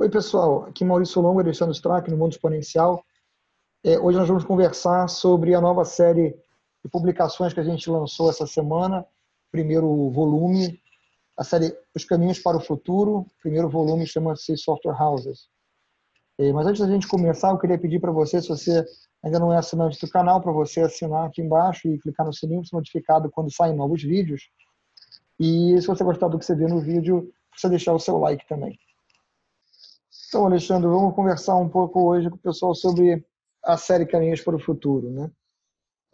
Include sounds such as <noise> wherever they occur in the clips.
Oi, pessoal. Aqui Maurício Longo, Alexandre Strack, no Mundo Exponencial. É, hoje nós vamos conversar sobre a nova série de publicações que a gente lançou essa semana. Primeiro volume, a série Os Caminhos para o Futuro. Primeiro volume chama-se Software Houses. É, mas antes da gente começar, eu queria pedir para você, se você ainda não é assinante do canal, para você assinar aqui embaixo e clicar no sininho para ser notificado quando saem novos vídeos. E se você gostar do que você vê no vídeo, você deixar o seu like também. Então, Alexandre, vamos conversar um pouco hoje com o pessoal sobre a série Caminhos para o Futuro, né?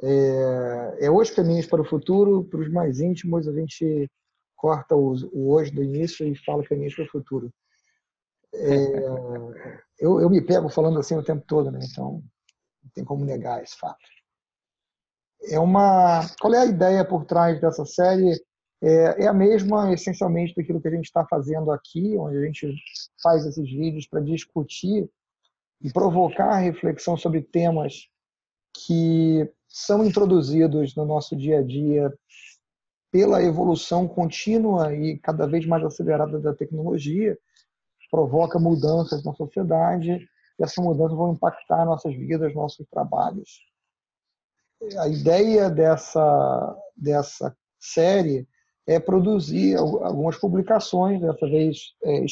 É, é Os Caminhos para o Futuro, para os mais íntimos, a gente corta o, o hoje do início e fala Caminhos para o Futuro. É, eu, eu me pego falando assim o tempo todo, né? Então, não tem como negar esse fato. É uma, qual é a ideia por trás dessa série? É, é a mesma, essencialmente, daquilo que a gente está fazendo aqui, onde a gente faz esses vídeos para discutir e provocar reflexão sobre temas que são introduzidos no nosso dia a dia pela evolução contínua e cada vez mais acelerada da tecnologia, provoca mudanças na sociedade e essas mudanças vão impactar nossas vidas, nossos trabalhos. A ideia dessa, dessa série é, produzir algumas publicações, dessa vez é,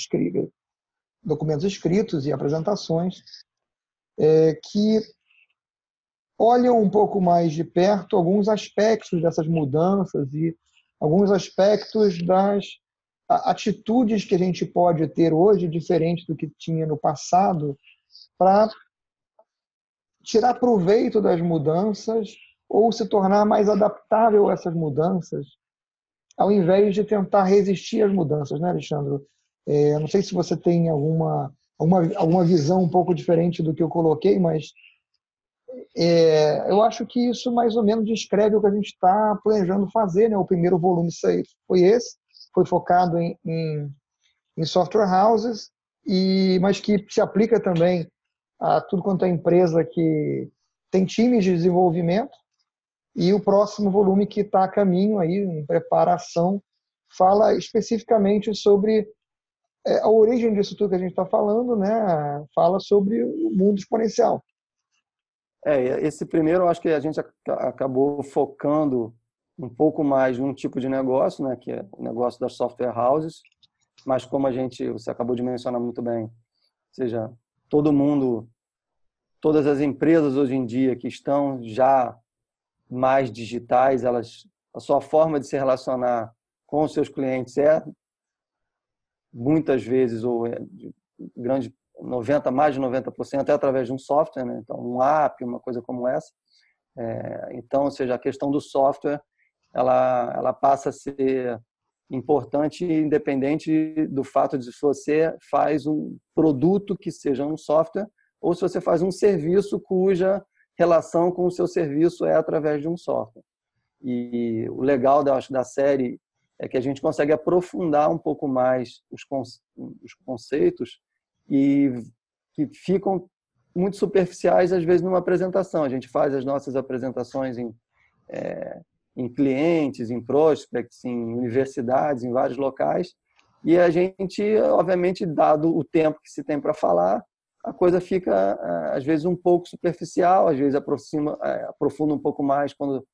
documentos escritos e apresentações, é, que olham um pouco mais de perto alguns aspectos dessas mudanças e alguns aspectos das atitudes que a gente pode ter hoje, diferente do que tinha no passado, para tirar proveito das mudanças ou se tornar mais adaptável a essas mudanças ao invés de tentar resistir às mudanças, né, Alexandre? É, não sei se você tem alguma, alguma, alguma visão um pouco diferente do que eu coloquei, mas é, eu acho que isso mais ou menos descreve o que a gente está planejando fazer. Né? O primeiro volume foi esse, foi focado em, em, em software houses, e, mas que se aplica também a tudo quanto é empresa que tem times de desenvolvimento e o próximo volume que está a caminho aí, em preparação, fala especificamente sobre é, a origem disso tudo que a gente está falando, né? Fala sobre o mundo exponencial. É, esse primeiro, eu acho que a gente acabou focando um pouco mais num tipo de negócio, né, que é o negócio das software houses, mas como a gente, você acabou de mencionar muito bem, ou seja, todo mundo, todas as empresas hoje em dia que estão já mais digitais, elas a sua forma de se relacionar com os seus clientes é muitas vezes ou é grande 90 mais de 90% é através de um software, né? então um app, uma coisa como essa. É, então, ou seja, a questão do software ela ela passa a ser importante independente do fato de se você faz um produto que seja um software ou se você faz um serviço cuja relação com o seu serviço é através de um software. E o legal da, da série é que a gente consegue aprofundar um pouco mais os, os conceitos e que ficam muito superficiais às vezes numa apresentação. A gente faz as nossas apresentações em, é, em clientes, em prospects, em universidades, em vários locais, e a gente, obviamente, dado o tempo que se tem para falar, a coisa fica às vezes um pouco superficial, às vezes aproxima, é, aprofunda um pouco mais quando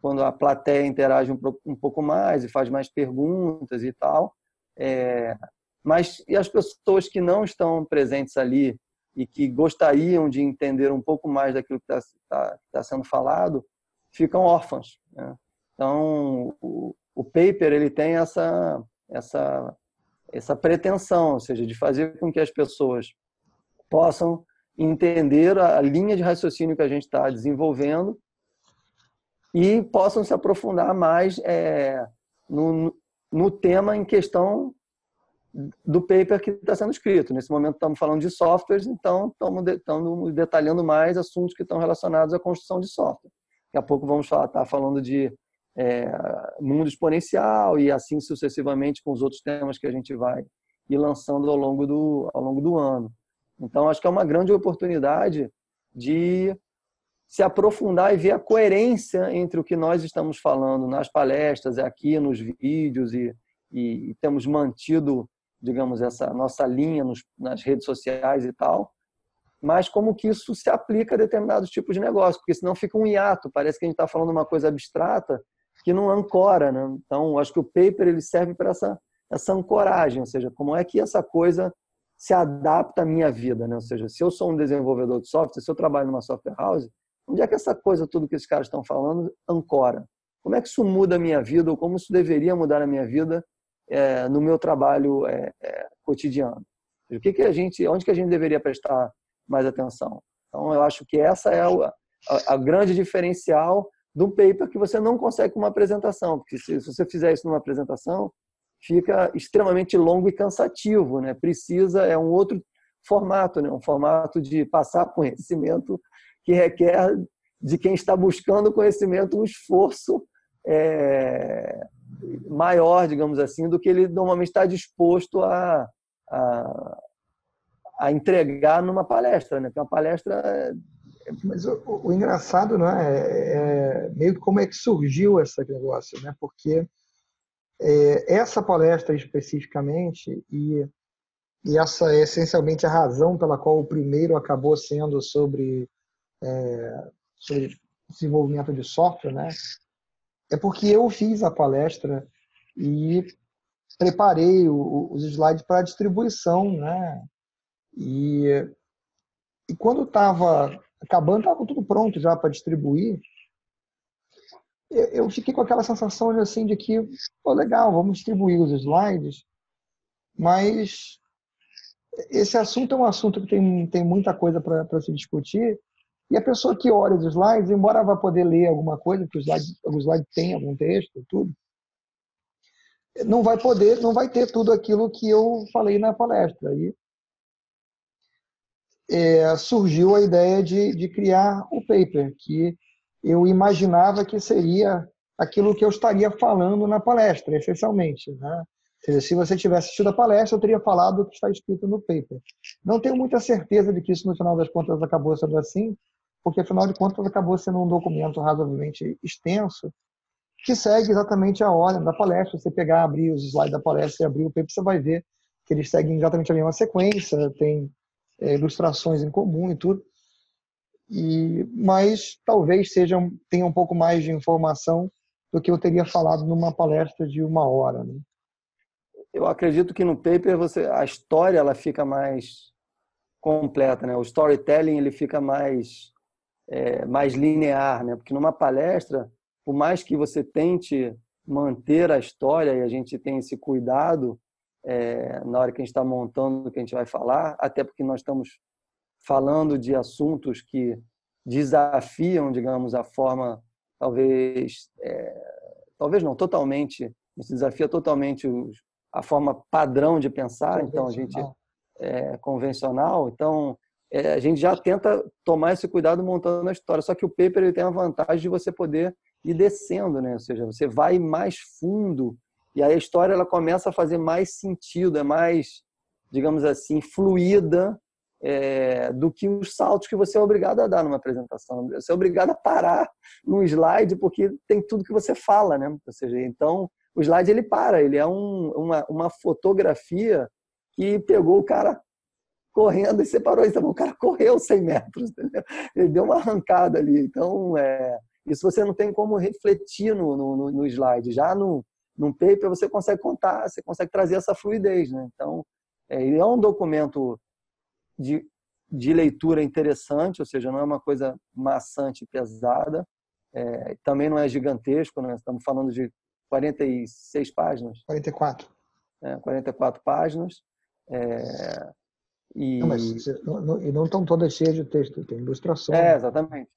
quando a plateia interage um, pouco mais e faz mais perguntas e tal. É, mas e as pessoas que não estão presentes ali e que gostariam de entender um pouco mais daquilo que está tá, tá sendo falado ficam órfãos. Né? Então o, o paper ele tem essa essa essa pretensão, ou seja, de fazer com que as pessoas possam entender a linha de raciocínio que a gente está desenvolvendo e possam se aprofundar mais é, no, no tema em questão do paper que está sendo escrito. Nesse momento estamos falando de softwares, então estamos, de, detalhando mais assuntos que estão relacionados à construção de software. Daqui a pouco vamos estar tá falando de é, mundo exponencial e assim sucessivamente com os outros temas que a gente vai ir lançando ao longo do, ao longo do ano. Então, acho que é uma grande oportunidade de se aprofundar e ver a coerência entre o que nós estamos falando nas palestras, aqui nos vídeos e, e, e temos mantido digamos, essa nossa linha nos, nas redes sociais e tal, mas como que isso se aplica a determinados tipos de negócio, porque senão fica um hiato, parece que a gente está falando uma coisa abstrata que não ancora, né? Então, acho que o paper ele serve para essa essa ancoragem, ou seja, como é que essa coisa se adapta à minha vida, né? Ou seja, se eu sou um desenvolvedor de software, se eu trabalho numa software house, onde é que essa coisa, tudo que esses caras estão falando, ancora? Como é que isso muda a minha vida ou como isso deveria mudar a minha vida é, no meu trabalho é, é, cotidiano? O que que a gente, onde que a gente deveria prestar mais atenção? Então, eu acho que essa é a, a, a grande diferencial do paper que você não consegue com uma apresentação, porque se, se você fizer isso numa apresentação, fica extremamente longo e cansativo, né? Precisa é um outro formato, né? Um formato de passar conhecimento que requer de quem está buscando conhecimento um esforço é, maior, digamos assim, do que ele normalmente está disposto a, a, a entregar numa palestra, né? Porque uma palestra é... mas o, o, engraçado, não é? é, é meio como é que surgiu esse negócio, né? Porque é, essa palestra especificamente, e, e essa é essencialmente a razão pela qual o primeiro acabou sendo sobre, é, sobre desenvolvimento de software, né? é porque eu fiz a palestra e preparei o, os slides para distribuição, né? E, e quando estava acabando, estava tudo pronto já para distribuir eu fiquei com aquela sensação de, assim, de que, pô, legal, vamos distribuir os slides, mas esse assunto é um assunto que tem, tem muita coisa para se discutir, e a pessoa que olha os slides, embora vá poder ler alguma coisa, porque o slide, o slide tem algum texto, tudo, não vai poder, não vai ter tudo aquilo que eu falei na palestra. E é, surgiu a ideia de, de criar o paper, que eu imaginava que seria aquilo que eu estaria falando na palestra, essencialmente. Né? Seja, se você tivesse assistido a palestra, eu teria falado o que está escrito no paper. Não tenho muita certeza de que isso, no final das contas, acabou sendo assim, porque, afinal de contas, acabou sendo um documento razoavelmente extenso, que segue exatamente a ordem da palestra. Você pegar, abrir os slides da palestra e abrir o paper, você vai ver que eles seguem exatamente a mesma sequência, tem é, ilustrações em comum e tudo. E, mas talvez tenha um pouco mais de informação do que eu teria falado numa palestra de uma hora. Né? Eu acredito que no paper você, a história ela fica mais completa, né? O storytelling ele fica mais é, mais linear, né? Porque numa palestra, por mais que você tente manter a história e a gente tem esse cuidado é, na hora que a gente está montando o que a gente vai falar, até porque nós estamos falando de assuntos que desafiam, digamos, a forma, talvez, é, talvez não totalmente, isso desafia totalmente a forma padrão de pensar, então a gente é convencional, então é, a gente já tenta tomar esse cuidado montando a história, só que o paper ele tem a vantagem de você poder ir descendo, né? Ou seja, você vai mais fundo e aí a história ela começa a fazer mais sentido, é mais, digamos assim, fluida é, do que os saltos que você é obrigado a dar numa apresentação. Você é obrigado a parar no slide porque tem tudo que você fala, né? Ou seja, então o slide ele para, ele é um, uma, uma fotografia que pegou o cara correndo e separou isso. O cara correu 100 metros, entendeu? ele deu uma arrancada ali. Então, é, isso você não tem como refletir no, no, no slide. Já no, num paper você consegue contar, você consegue trazer essa fluidez. Né? Então, é, ele é um documento de, de leitura interessante, ou seja, não é uma coisa maçante e pesada. É, também não é gigantesco, né? estamos falando de 46 páginas. 44. É, 44 páginas. É, e não, mas não, não estão todas cheias de texto, tem ilustrações. É, exatamente.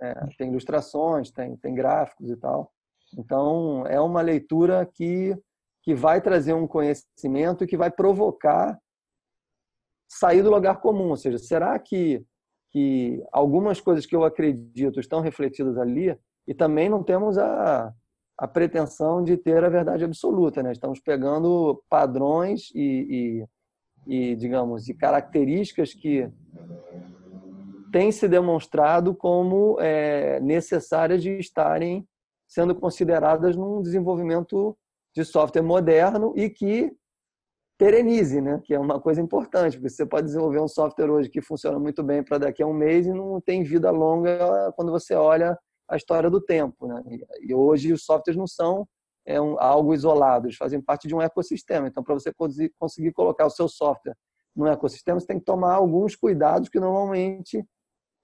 É, tem ilustrações, tem, tem gráficos e tal. Então, é uma leitura que, que vai trazer um conhecimento e que vai provocar sair do lugar comum. Ou seja, será que, que algumas coisas que eu acredito estão refletidas ali e também não temos a, a pretensão de ter a verdade absoluta. Né? Estamos pegando padrões e, e, e digamos, de características que têm se demonstrado como é, necessárias de estarem sendo consideradas num desenvolvimento de software moderno e que perenize, né? que é uma coisa importante, porque você pode desenvolver um software hoje que funciona muito bem para daqui a um mês e não tem vida longa quando você olha a história do tempo. Né? E hoje os softwares não são é um, algo isolado, eles fazem parte de um ecossistema. Então, para você conseguir colocar o seu software no ecossistema, você tem que tomar alguns cuidados que normalmente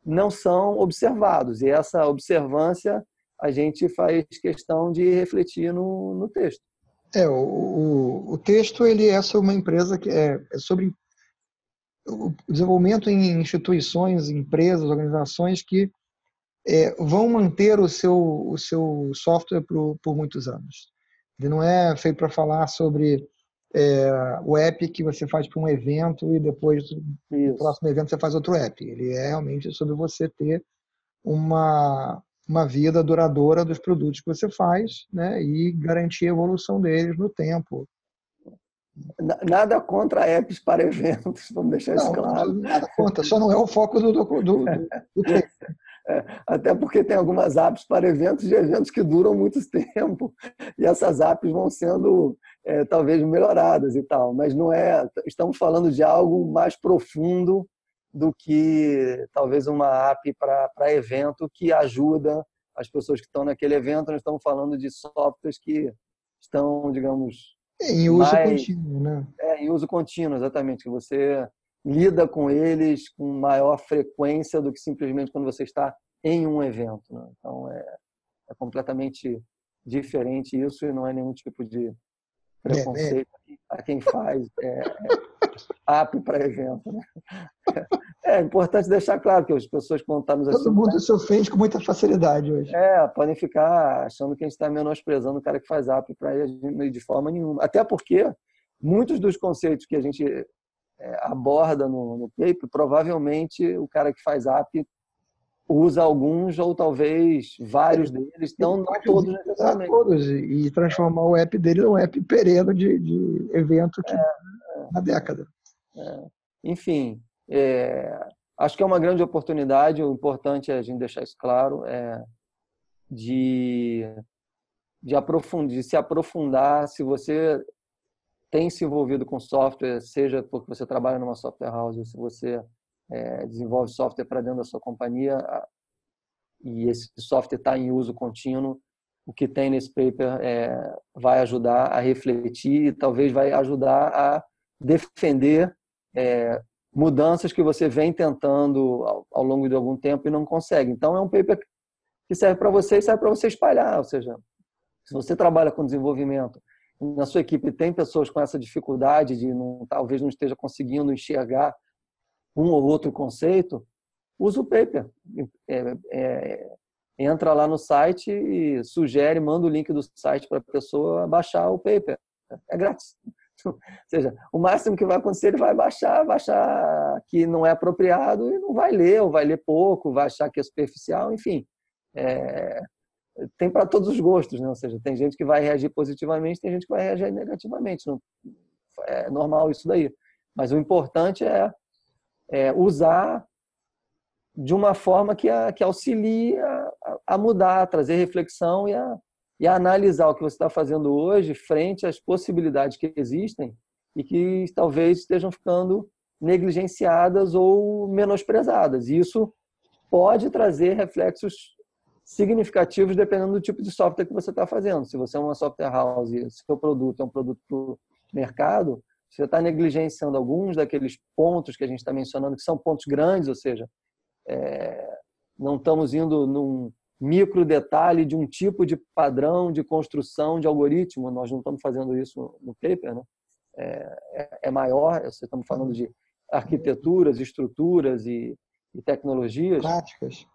não são observados. E essa observância a gente faz questão de refletir no, no texto. É, o, o, o, texto ele é sobre uma empresa que é, é sobre o desenvolvimento em instituições, empresas, organizações que é, vão manter o seu, o seu software por, por muitos anos. Ele não é feito para falar sobre é, o app que você faz para um evento e depois no próximo evento você faz outro app. Ele é realmente sobre você ter uma, uma vida duradoura dos produtos que você faz né, e garantir a evolução deles no tempo. Nada contra apps para eventos, <laughs> vamos deixar não, isso claro. Nada contra, só não é o foco do, do, do, do <laughs> é, até porque tem algumas apps para eventos de eventos que duram muito <laughs> tempo e essas apps vão sendo é, talvez melhoradas e tal, mas não é. Estamos falando de algo mais profundo do que talvez uma app para evento que ajuda as pessoas que estão naquele evento. Nós estamos falando de softwares que estão, digamos, em uso mais, contínuo, né? É, em uso contínuo, exatamente. Que você lida com eles com maior frequência do que simplesmente quando você está em um evento. Né? Então, é, é, completamente diferente isso e não é nenhum tipo de preconceito é, é. a quem faz é, é app para evento. Né? <laughs> É importante deixar claro que as pessoas, quando estão nos Todo mundo se ofende com muita facilidade hoje. É, podem ficar achando que a gente está menosprezando o cara que faz app para ele de forma nenhuma. Até porque muitos dos conceitos que a gente é, aborda no, no paper, provavelmente o cara que faz app usa alguns ou talvez vários deles, não, não todos necessariamente. Todos, e transformar o app dele num app pereno de, de evento que é, na década. É. Enfim, é, acho que é uma grande oportunidade, o importante é a gente deixar isso claro, é de, de, aprofundir, de se aprofundar, se você tem se envolvido com software, seja porque você trabalha numa software house, ou se você é, desenvolve software para dentro da sua companhia e esse software está em uso contínuo, o que tem nesse paper é, vai ajudar a refletir e talvez vai ajudar a defender é, mudanças que você vem tentando ao, ao, longo de algum tempo e não consegue. Então, é um paper que serve para você e serve para você espalhar. Ou seja, se você trabalha com desenvolvimento na sua equipe tem pessoas com essa dificuldade de não, talvez não esteja conseguindo enxergar um ou outro conceito, usa o paper. É, é, entra lá no site e sugere, manda o link do site para a pessoa baixar o paper. É grátis. Ou seja, o máximo que vai acontecer, ele vai baixar, vai achar que não é apropriado e não vai ler, ou vai ler pouco, vai achar que é superficial, enfim. É, tem para todos os gostos, né? Ou seja, tem gente que vai reagir positivamente, tem gente que vai reagir negativamente. Não, é normal isso daí. Mas o importante é, é usar de uma forma que, a, que auxilie a, a, mudar, a trazer reflexão e a, e analisar o que você está fazendo hoje frente às possibilidades que existem e que talvez estejam ficando negligenciadas ou menosprezadas. Isso pode trazer reflexos significativos dependendo do tipo de software que você está fazendo. Se você é uma software house e seu produto é um produto para o mercado, você está negligenciando alguns daqueles pontos que a gente está mencionando, que são pontos grandes, ou seja, é, não estamos indo num micro detalhe de um tipo de padrão de construção de algoritmo, nós não estamos fazendo isso no paper, né? é, é, é maior, estamos falando de arquiteturas, estruturas e, e tecnologias. Práticas.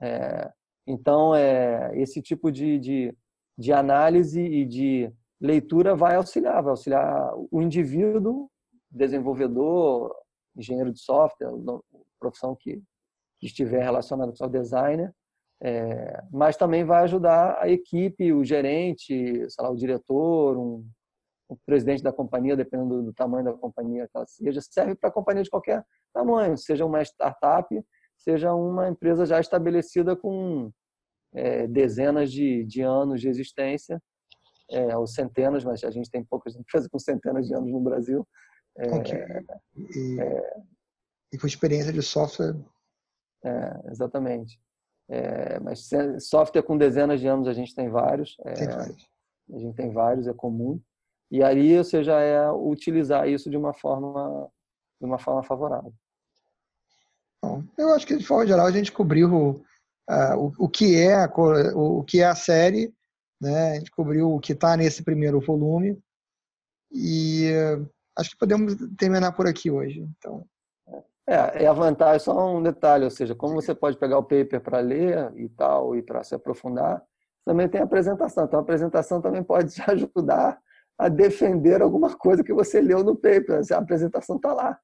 É, então, é, esse tipo de, de, de análise e de leitura vai auxiliar, vai auxiliar o indivíduo, desenvolvedor, engenheiro de software, profissão que, que estiver relacionada com o designer, é, mas também vai ajudar a equipe, o gerente, sei lá, o diretor, um, o presidente da companhia, dependendo do tamanho da companhia que ela seja, serve para companhia de qualquer tamanho, seja uma startup, seja uma empresa já estabelecida com é, dezenas de, de anos de existência. é, ou centenas, mas a gente tem poucas empresas com centenas de anos no Brasil. É, e, é, e, com experiência de software. É, exatamente. É, mas software com dezenas de anos a gente tem vários. É, tem vários. A gente tem vários, é comum. E aí, ou seja, é utilizar isso de uma forma, de uma forma favorável. Bom, eu acho que de forma geral a gente cobriu uh, o, o, que é a, o, o que é a série, né? A gente cobriu o que está nesse primeiro volume e uh, acho que podemos terminar por aqui hoje. Então. É, é a vantagem, só um detalhe, ou seja, como você pode pegar o paper para ler e tal, e para se aprofundar, também tem a apresentação. Então, a apresentação também pode <laughs> te ajudar a defender alguma coisa que você leu no paper. A apresentação está lá.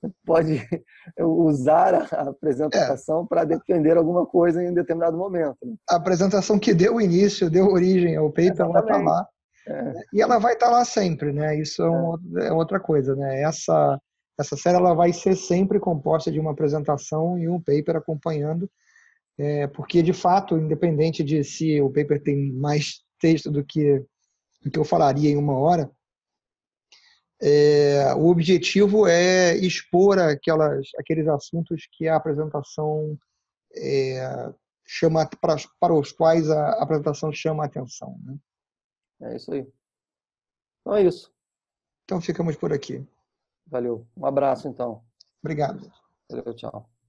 Você pode <laughs> usar a apresentação é. para defender alguma coisa em um determinado momento. Né? A apresentação que deu início, deu origem ao paper, ela está lá. É. E ela vai estar tá lá sempre, né? Isso é, um, é, outra coisa, né? Essa essa série ela vai ser sempre composta de uma apresentação e um paper acompanhando, é, porque de fato, independente de se o paper tem mais texto do que do que eu falaria em uma hora, é, o objetivo é expor aquelas, aqueles assuntos que a apresentação é, chama para, para os quais a apresentação chama a atenção. Né? É isso aí. Então é isso. Então ficamos por aqui. Valeu. Um abraço, então. Obrigado. Valeu, tchau.